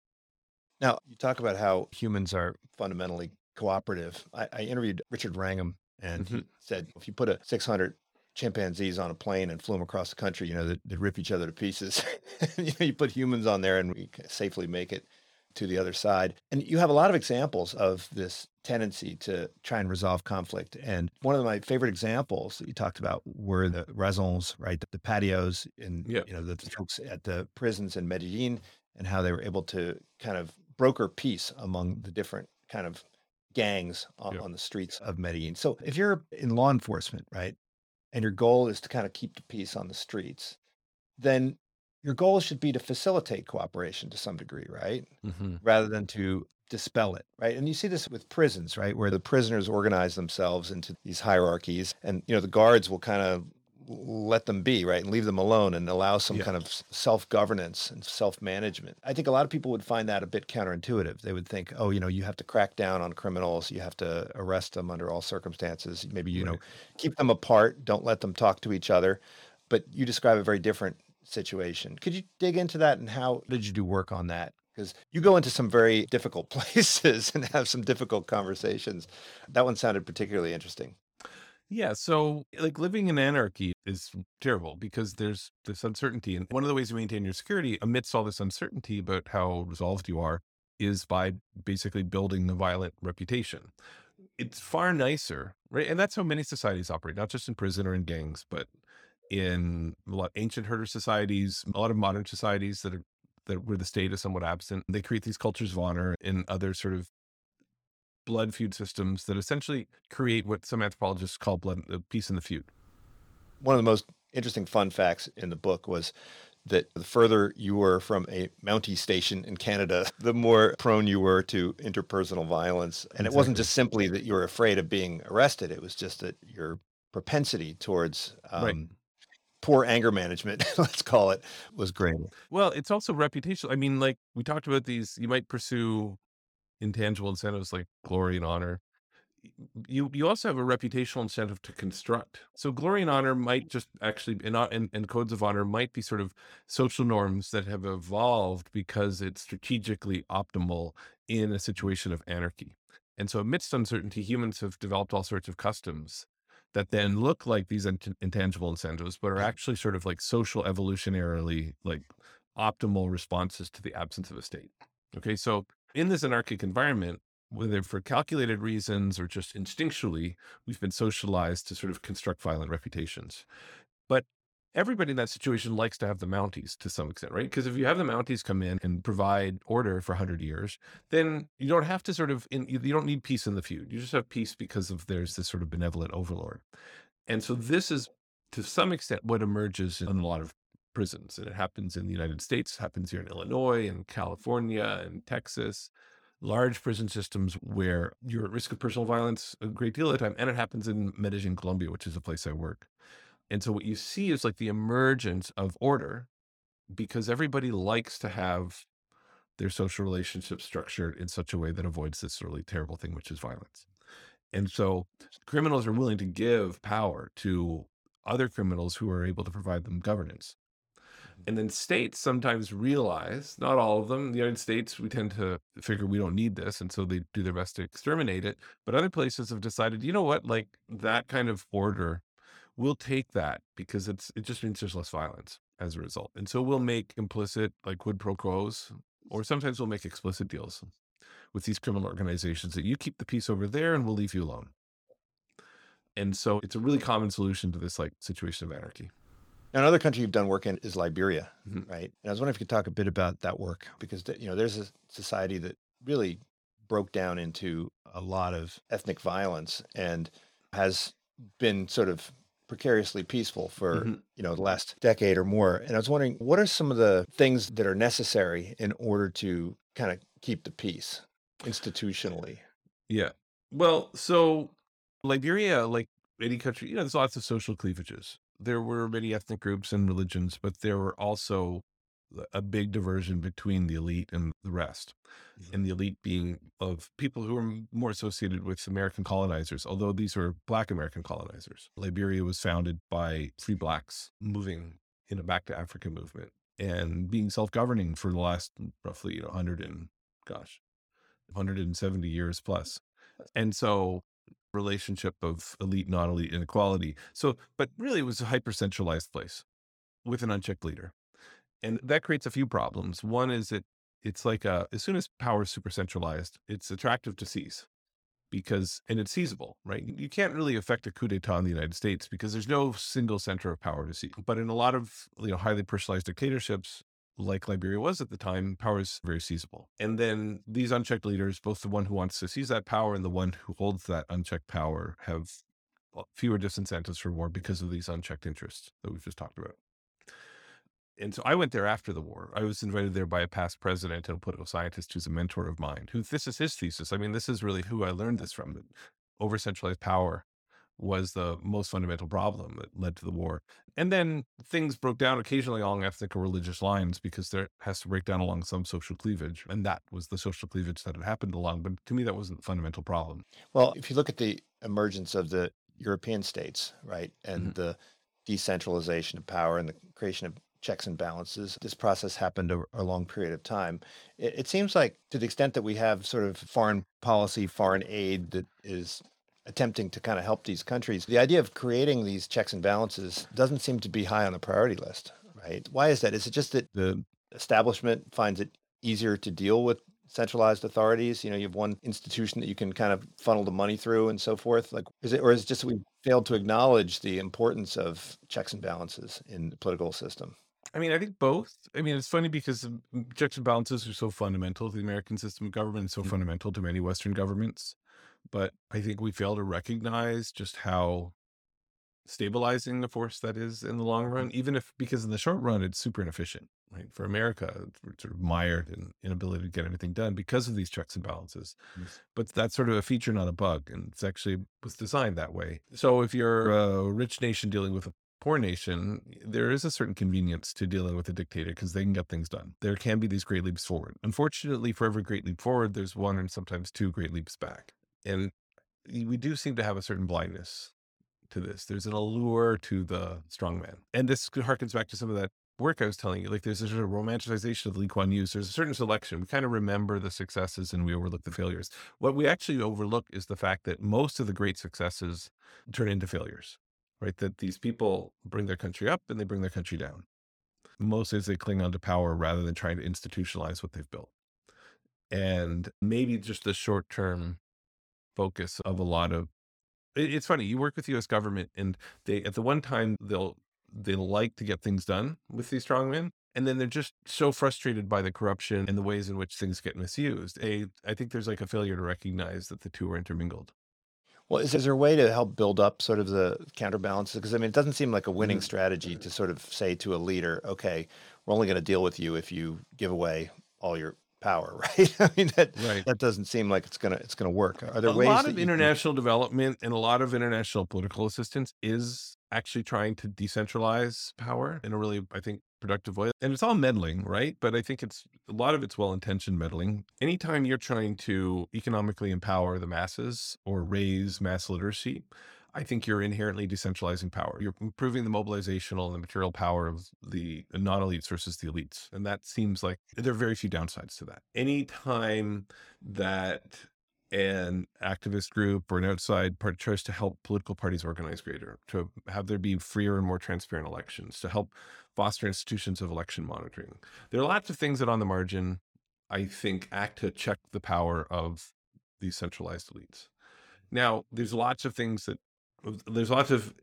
Now, you talk about how humans are fundamentally cooperative. I, I interviewed Richard Wrangham, and mm-hmm. he said if you put a 600 chimpanzees on a plane and flew them across the country, you know, they'd, they'd rip each other to pieces. you, know, you put humans on there, and we safely make it to the other side. And you have a lot of examples of this tendency to try and resolve conflict. And one of my favorite examples that you talked about were the razones, right? The, the patios and Yeah. you know the folks at the prisons in Medellin and how they were able to kind of broker peace among the different kind of gangs on, Yeah. on the streets of Medellin. So if you're in law enforcement, right, and your goal is to kind of keep the peace on the streets, then your goal should be to facilitate cooperation to some degree, right? Mm-hmm. rather than to dispel it, right? And you see this with prisons, right? Where the prisoners organize themselves into these hierarchies and you know the guards will kind of let them be, right? And leave them alone and allow some Yeah. kind of self-governance and self-management. I think a lot of people would find that a bit counterintuitive. They would think, "Oh, you know, you have to crack down on criminals, you have to arrest them under all circumstances. Maybe you know, keep them apart, don't let them talk to each other." But you describe a very different situation. Could you dig into that and how did you do work on that? Because you go into some very difficult places and have some difficult conversations. That one sounded particularly interesting. Yeah. So, like, living in anarchy is terrible because there's this uncertainty. And one of the ways you maintain your security amidst all this uncertainty about how resolved you are is by basically building a violent reputation. It's far nicer, right? And that's how many societies operate, not just in prison or in gangs, but in a lot of ancient herder societies, a lot of modern societies that are that where the state is somewhat absent. They create these cultures of honor in other sort of blood feud systems that essentially create what some anthropologists call blood uh, peace in the feud. One of the most interesting fun facts in the book was that the further you were from a Mountie station in Canada, the more prone you were to interpersonal violence. And it wasn't just simply that you were afraid of being arrested, it was just that your propensity towards Right. Poor anger management, let's call it, was greater. Well, it's also reputational. I mean, like we talked about these, you might pursue intangible incentives like glory and honor. You you also have a reputational incentive to construct. So glory and honor might just actually and, uh, and, and codes of honor might be sort of social norms that have evolved because it's strategically optimal in a situation of anarchy. And so amidst uncertainty, humans have developed all sorts of customs that then look like these int- intangible incentives, but are mm-hmm. actually sort of like social evolutionarily like optimal responses to the absence of a state. Okay, so in this anarchic environment, whether for calculated reasons or just instinctually, we've been socialized to sort of construct violent reputations. But everybody in that situation likes to have the Mounties to some extent, right? Because if you have the Mounties come in and provide order for 100 years, then you don't have to sort of, in, you don't need peace in the feud. You just have peace because of there's this sort of benevolent overlord. And so this is to some extent what emerges in a lot of prisons. And it happens in the United States, happens here in Illinois and California and Texas, large prison systems where you're at risk of personal violence a great deal of the time. And it happens in Medellin, Colombia, which is the place I work. And so what you see is like the emergence of order because everybody likes to have their social relationships structured in such a way that avoids this really terrible thing, which is violence. And so criminals are willing to give power to other criminals who are able to provide them governance. Mm-hmm. And then states sometimes realize, not all of them, the United States, we tend to figure we don't need this. And so they do their best to exterminate it. But other places have decided, you know what, like that kind of order, we'll take that because it's it just means there's less violence as a result. And so we'll make implicit like quid pro quos, or sometimes we'll make explicit deals with these criminal organizations that you keep the peace over there and we'll leave you alone. And so it's a really common solution to this like situation of anarchy. Now, another country you've done work in is Liberia, Mhm. right? And I was wondering if you could talk a bit about that work because you know there's a society that really broke down into a lot of ethnic violence and has been sort of precariously peaceful for Mhm. you know the last decade or more. And I was wondering what are some of the things that are necessary in order to kind of keep the peace institutionally? Yeah. Well, so Liberia, like any country, you know, there's lots of social cleavages. There were many ethnic groups and religions, but there were also a big diversion between the elite and the rest. And the elite being of people who are more associated with American colonizers, although these were Black American colonizers. Liberia was founded by free Blacks moving in a back to Africa movement and being self governing for the last mm, roughly you know, 100 and, gosh, 170 years plus. And so relationship of elite non-elite inequality so but really it was a hyper centralized place with an unchecked leader and that creates a few problems one is that it's like a, as soon as power is super centralized it's attractive to seize because and it's seizable right you can't really affect a coup d'etat in the united states because there's no single center of power to seize but in a lot of you know highly personalized dictatorships like Liberia was at the time, power is very seizable. And then these unchecked leaders, both the one who wants to seize that power and the one who holds that unchecked power, have fewer disincentives for war because of these unchecked interests that we've just talked about. And so I went there after the war. I was invited there by a past president and a political scientist who's a mentor of mine, who this is his thesis. I mean, this is really who I learned this from. That over centralized power was the most fundamental problem that led to the war. And then things broke down occasionally along ethnic or religious lines because there has to break down along some social cleavage. And that was the social cleavage that had happened along. But to me, that wasn't the fundamental problem. Well, if you look at the emergence of the European states, right, and Mhm. the decentralization of power and the creation of checks and balances, this process happened over a long period of time. It, it seems like, to the extent that we have sort of foreign policy, foreign aid that is attempting to kind of help these countries, the idea of creating these checks and balances doesn't seem to be high on the priority list, right? Why is that? Is it just that the establishment finds it easier to deal with centralized authorities? You know, you have one institution that you can kind of funnel the money through and so forth. Like, is it, or is it just we failed to acknowledge the importance of checks and balances in the political system? I mean, I think both. I mean, it's funny because um, checks and balances are so fundamental to the American system of government, so Mhm. fundamental to many Western governments. But I think we fail to recognize just how stabilizing the force that is in the long run, even if because in the short run it's super inefficient. Right for America, sort of mired in inability to get anything done because of these checks and balances. Yes. But that's sort of a feature, not a bug, and it's actually was designed that way. So if you're a rich nation dealing with a poor nation, there is a certain convenience to dealing with a dictator because they can get things done. There can be these great leaps forward. Unfortunately, for every great leap forward, there's one and sometimes two great leaps back. And we do seem to have a certain blindness to this. There's an allure to the strongman. And this harkens back to some of that work I was telling you. Like there's a sort of romanticization of Lee Kuan Yew. There's a certain selection. We kind of remember the successes and we overlook the failures. What we actually overlook is the fact that most of the great successes turn into failures, right? That these people bring their country up and they bring their country down. Mostly as they cling on to power rather than trying to institutionalize what they've built. And maybe just the short term focus of a lot of it's funny you work with us government and they at the one time they'll they like to get things done with these strongmen and then they're just so frustrated by the corruption and the ways in which things get misused a i think there's like a failure to recognize that the two are intermingled well is, is there a way to help build up sort of the counterbalances because i mean it doesn't seem like a winning mm-hmm. strategy to sort of say to a leader okay we're only going to deal with you if you give away all your power, right? I mean that right. that doesn't seem like it's gonna it's gonna work. Are there a ways? A lot of international can... development and a lot of international political assistance is actually trying to decentralize power in a really, I think, productive way. And it's all meddling, right? But I think it's a lot of it's well intentioned meddling. Anytime you're trying to economically empower the masses or raise mass literacy, I think you're inherently decentralizing power. You're improving the mobilizational and the material power of the non elites versus the elites. And that seems like there are very few downsides to that. Anytime that an activist group or an outside party tries to help political parties organize greater, to have there be freer and more transparent elections, to help foster institutions of election monitoring. There are lots of things that on the margin, I think, act to check the power of these centralized elites. Now, there's lots of things that there's lots of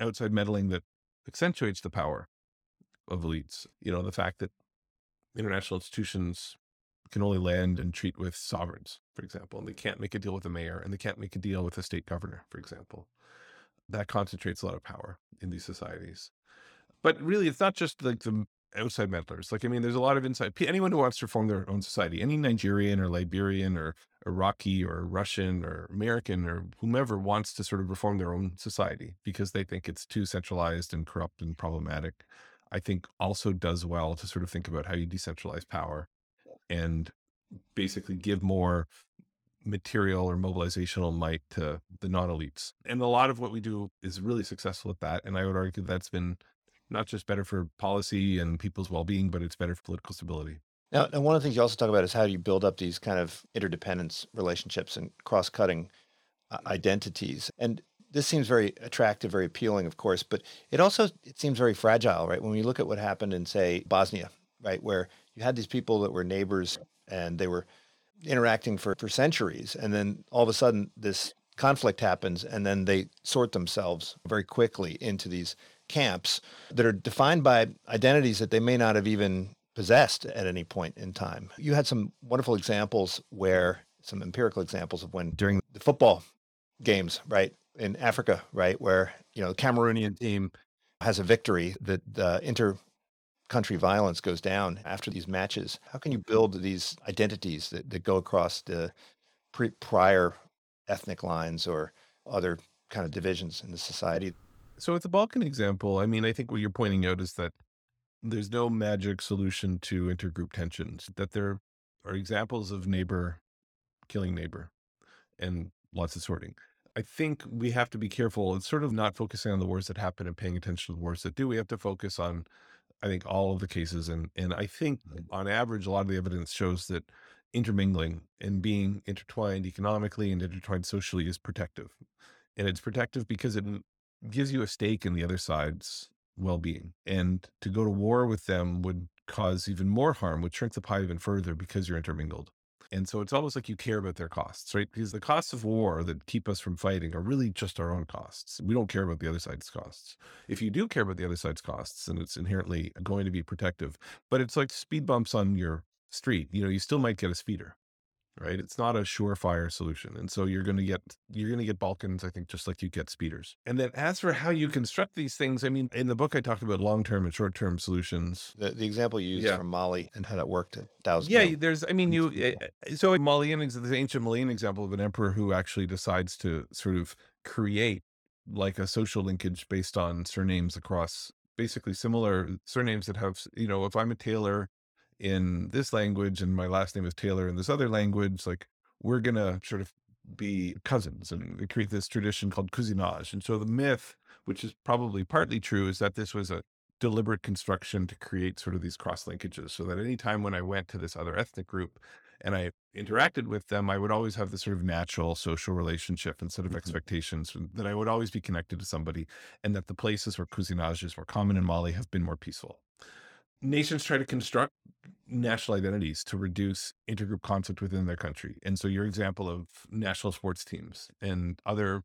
outside meddling that accentuates the power of elites. You know, the fact that international institutions can only land and treat with sovereigns, for example, and they can't make a deal with the mayor and they can't make a deal with a state governor, for example. That concentrates a lot of power in these societies. But really, it's not just like the outside meddlers. Like, I mean, there's a lot of inside anyone who wants to form their own society, any Nigerian or Liberian or Iraqi or Russian or American or whomever wants to sort of reform their own society because they think it's too centralized and corrupt and problematic. I think also does well to sort of think about how you decentralize power and basically give more material or mobilizational might to the non elites. And a lot of what we do is really successful at that. And I would argue that's been not just better for policy and people's well being, but it's better for political stability. Now, and one of the things you also talk about is how do you build up these kind of interdependence relationships and cross cutting uh, identities. And this seems very attractive, very appealing, of course, but it also it seems very fragile, right? When we look at what happened in, say, Bosnia, right, where you had these people that were neighbors and they were interacting for, for centuries, and then all of a sudden this conflict happens, and then they sort themselves very quickly into these camps that are defined by identities that they may not have even possessed at any point in time. You had some wonderful examples where some empirical examples of when during the football games, right, in Africa, right, where, you know, the Cameroonian team has a victory that the inter country violence goes down after these matches. How can you mm-hmm. build these identities that, that go across the pre- prior ethnic lines or other kind of divisions in the society? So with the Balkan example, I mean, I think what you're pointing out is that there's no magic solution to intergroup tensions, that there are examples of neighbor killing neighbor and lots of sorting. I think we have to be careful. It's sort of not focusing on the wars that happen and paying attention to the wars that do. We have to focus on, I think, all of the cases. And and I think mm-hmm. on average, a lot of the evidence shows that intermingling and being intertwined economically and intertwined socially is protective. And it's protective because it gives you a stake in the other side's well-being and to go to war with them would cause even more harm would shrink the pie even further because you're intermingled and so it's almost like you care about their costs right? Because the costs of war that keep us from fighting are really just our own costs. We don't care about the other side's costs. If you do care about the other side's costs and it's inherently going to be protective but it's like speed bumps on your street you know you still might get a speeder right? It's not a surefire solution. And so you're going to get you're going to get Balkans, I think, just like you get speeders. And then as for how you construct these things, I mean, in the book I talked about long-term and short-term solutions. The, the example you used Yeah. from Mali and how that worked at thousand. Yeah, there's I mean you eh, so a Malian the ancient Malian example of an emperor who actually decides to sort of create like a social linkage based on surnames across basically similar surnames that have you know if I'm a Taylor in this language and my last name is Taylor in this other language like we're gonna sort of be cousins and create this tradition called cousinage and so the myth which is probably partly true is that this was a deliberate construction to create sort of these cross linkages so that any time when I went to this other ethnic group and I interacted with them, I would always have this sort of natural social relationship instead of Mhm. expectations that I would always be connected to somebody and that the places where cousinages were common in Mali have been more peaceful. Nations try to construct national identities to reduce intergroup conflict within their country. And so your example of national sports teams and other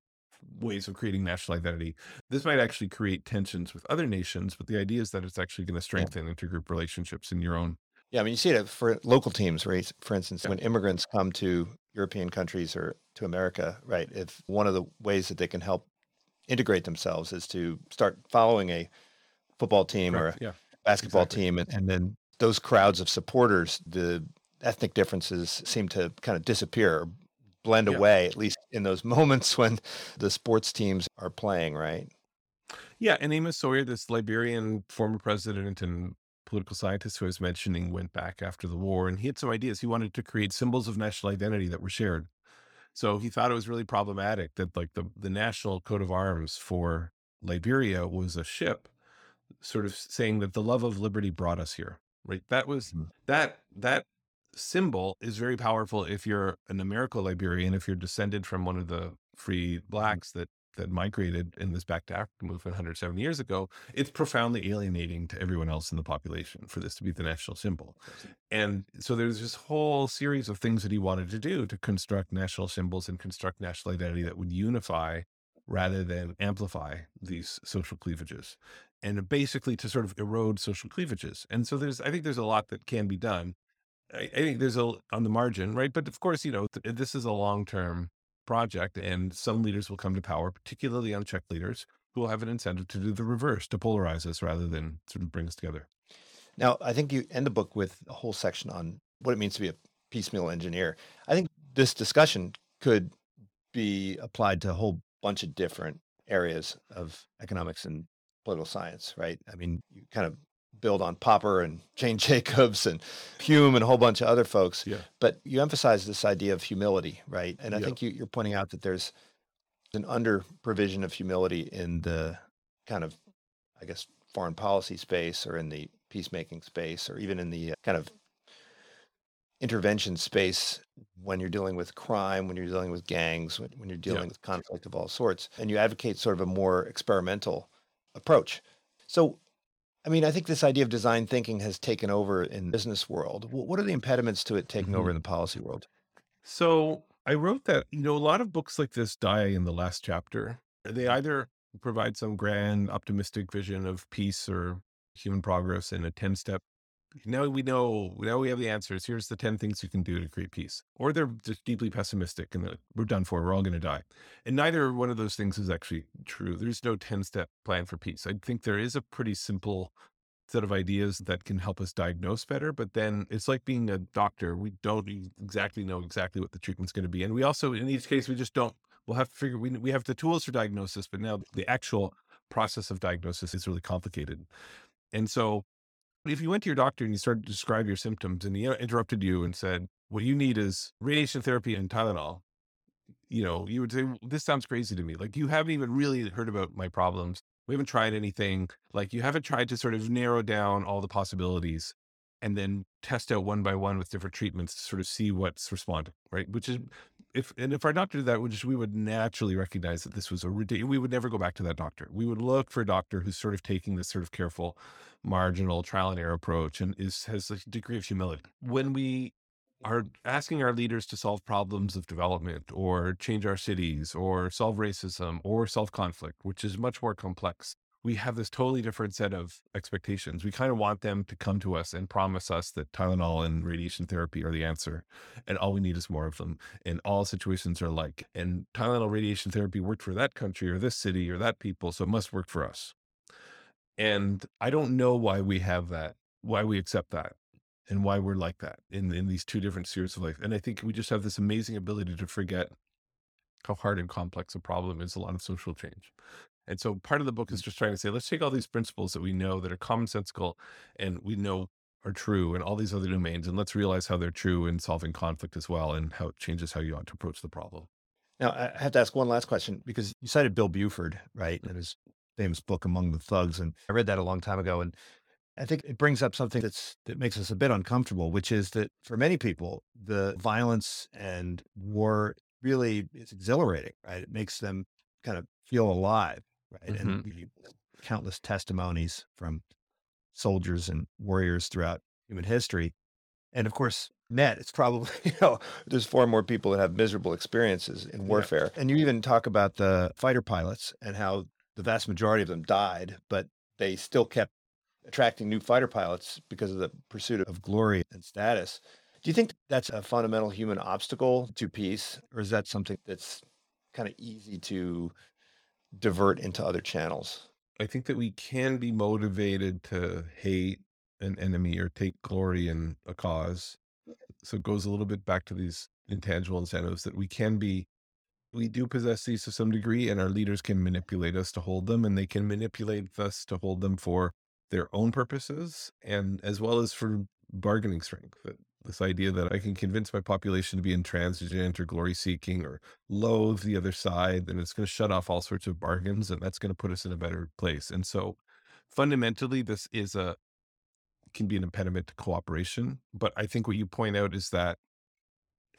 ways of creating national identity, this might actually create tensions with other nations, but the idea is that it's actually going to strengthen intergroup relationships in your own Yeah, I mean, you see it for local teams, right? For instance, Yeah. when immigrants come to European countries or to America, right? If one of the ways that they can help integrate themselves is to start following a football team or a yeah. Basketball exactly. team, and, and then those crowds of supporters, the ethnic differences seem to kind of disappear, or blend Yeah. away, at least in those moments when the sports teams are playing, right? Yeah, and Amos Sawyer, this Liberian former president and political scientist who I was mentioning, went back after the war and he had some ideas. He wanted to create symbols of national identity that were shared. So he thought it was really problematic that like the, the national coat of arms for Liberia was a ship sort of saying that the love of liberty brought us here. Right. That was Mhm. that that symbol is very powerful if you're an American Liberian, if you're descended from one of the free blacks that that migrated in this back to Africa movement 170 years ago, it's profoundly alienating to everyone else in the population for this to be the national symbol. And so there's this whole series of things that he wanted to do to construct national symbols and construct national identity that would unify rather than amplify these social cleavages and basically to sort of erode social cleavages. And so there's, I think there's a lot that can be done. I, I think there's a on the margin, right? But of course, you know, th- this is a long term project, and some leaders will come to power, particularly unchecked leaders, who will have an incentive to do the reverse, to polarize us rather than sort of bring us together. Now, I think you end the book with a whole section on what it means to be a piecemeal engineer. I think this discussion could be applied to a whole bunch of different areas of economics and political science, right? I mean, you kind of build on Popper and Jane Jacobs and Hume and a whole bunch of other folks, Yeah. but you emphasize this idea of humility, right? And I Yeah. think you, you're pointing out that there's an under provision of humility in the kind of, I guess, foreign policy space or in the peacemaking space or even in the uh, kind of intervention space when you're dealing with crime, when you're dealing with gangs, when, when you're dealing with conflict of all sorts. And you advocate sort of a more experimental approach. So, I mean, I think this idea of design thinking has taken over in the business world. What are the impediments to it taking over Mhm. in the policy world? So I wrote that, you know, a lot of books like this die in the last chapter. They either provide some grand optimistic vision of peace or human progress in a 10 step. Now we know, now we have the answers. Here's the 10 things you can do to create peace. Or they're just deeply pessimistic and like, we're done for, we're all going to die. And neither one of those things is actually true. There's no 10 step plan for peace. I think there is a pretty simple set of ideas that can help us diagnose better. But then it's like being a doctor. We don't exactly know exactly what the treatment's going to be. And we also, in each case, we just don't, we'll have to figure, we, we have the tools for diagnosis, but now the actual process of diagnosis is really complicated. And so if you went to your doctor and you started to describe your symptoms and he interrupted you and said, what you need is radiation therapy and Tylenol, you know, you would say, "Well, this sounds crazy to me. Like you haven't even really heard about my problems. We haven't tried anything. Like you haven't tried to sort of narrow down all the possibilities and then test out one by one with different treatments to sort of see what's responding, right? Which is if and if our doctor did that, which we would naturally recognize that this was a ridiculous, we would never go back to that doctor. We would look for a doctor who's sort of taking this sort of careful, marginal trial and error approach and is has a degree of humility. When we are asking our leaders to solve problems of development or change our cities or solve racism or solve conflict, which is much more complex, we have this totally different set of expectations. We kind of want them to come to us and promise us that Tylenol and radiation therapy are the answer, and all we need is more of them. And all situations are like, and Tylenol radiation therapy worked for that country or this city or that people, so it must work for us. And I don't know why we have that, why we accept that, and why we're like that in in these two different spheres of life. And I think we just have this amazing ability to forget how hard and complex a problem is a lot of social change. And so part of the book is mm. just trying to say, let's take all these principles that we know that are commonsensical and we know are true in all these other domains, and let's realize how they're true in solving conflict as well and how it changes how you ought to approach the problem. Now, I have to ask one last question because you cited Bill Buford, right? Mm. And his famous book, Among the Thugs. And I read that a long time ago. And I think it brings up something that's that makes us a bit uncomfortable, which is that for many people, the violence and war really is exhilarating, right? It makes them kind of feel alive right? Mm-hmm. And countless testimonies from soldiers and warriors throughout human history. And of course, net, it's probably, you know, there's far more people that have miserable experiences in warfare. Yeah. And you even talk about the fighter pilots and how the vast majority of them died, but they still kept attracting new fighter pilots because of the pursuit of glory and status. Do you think that's a fundamental human obstacle to peace, or is that something that's kind of easy to divert into other channels. I think that we can be motivated to hate an enemy or take glory in a cause. So it goes a little bit back to these intangible incentives that we can be, we do possess these to some degree, and our leaders can manipulate us to hold them, and they can manipulate us to hold them for their own purposes and as well as for bargaining strength. This idea that I can convince my population to be intransigent or glory seeking or loathe the other side, then it's going to shut off all sorts of bargains and that's going to put us in a better place. And so fundamentally, this is a can be an impediment to cooperation. But I think what you point out is that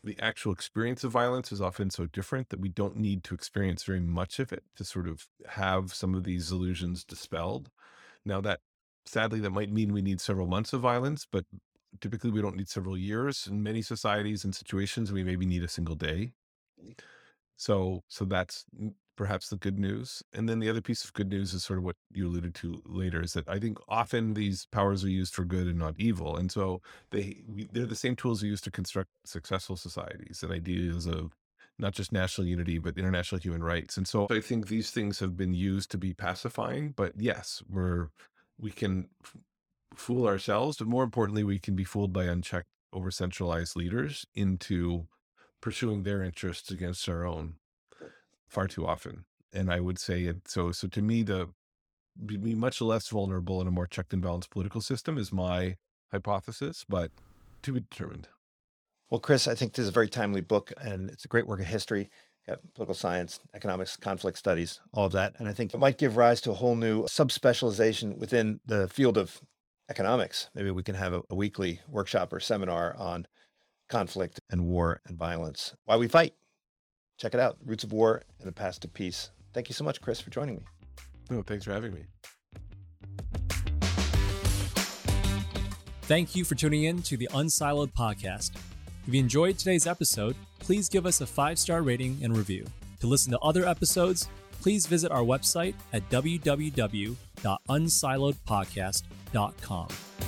the actual experience of violence is often so different that we don't need to experience very much of it to sort of have some of these illusions dispelled. Now that sadly that might mean we need several months of violence, but typically we don't need several years. In many societies and situations, we maybe need a single day. Mm. So, so that's perhaps the good news. And then the other piece of good news is sort of what you alluded to later is that I think often these powers are used for good and not evil. And so they we, they're the same tools we use to construct successful societies and ideas of not just national unity but international human rights. And so I think these things have been used to be pacifying, but yes, we're we can fool ourselves, but more importantly, we can be fooled by unchecked, over centralized leaders into pursuing their interests against our own far too often. And I would say it so. So to me, the be much less vulnerable in a more checked and balanced political system is my hypothesis, but to be determined. Well, Chris, I think this is a very timely book, and it's a great work of history, uh, political science, economics, conflict studies, all of that. And I think it might give rise to a whole new subspecialization within the field of economics. Maybe we can have a, a weekly workshop or seminar on conflict and war and violence. Why we fight. Check it out. Roots of War and the Path to Peace. Thank you so much, Chris, for joining me. No, thanks for having me. Thank you for tuning in to the Unsiloed podcast. If you enjoyed today's episode, please give us a five star rating and review. To listen to other episodes, please visit our website at www.unsiloedpodcast.com.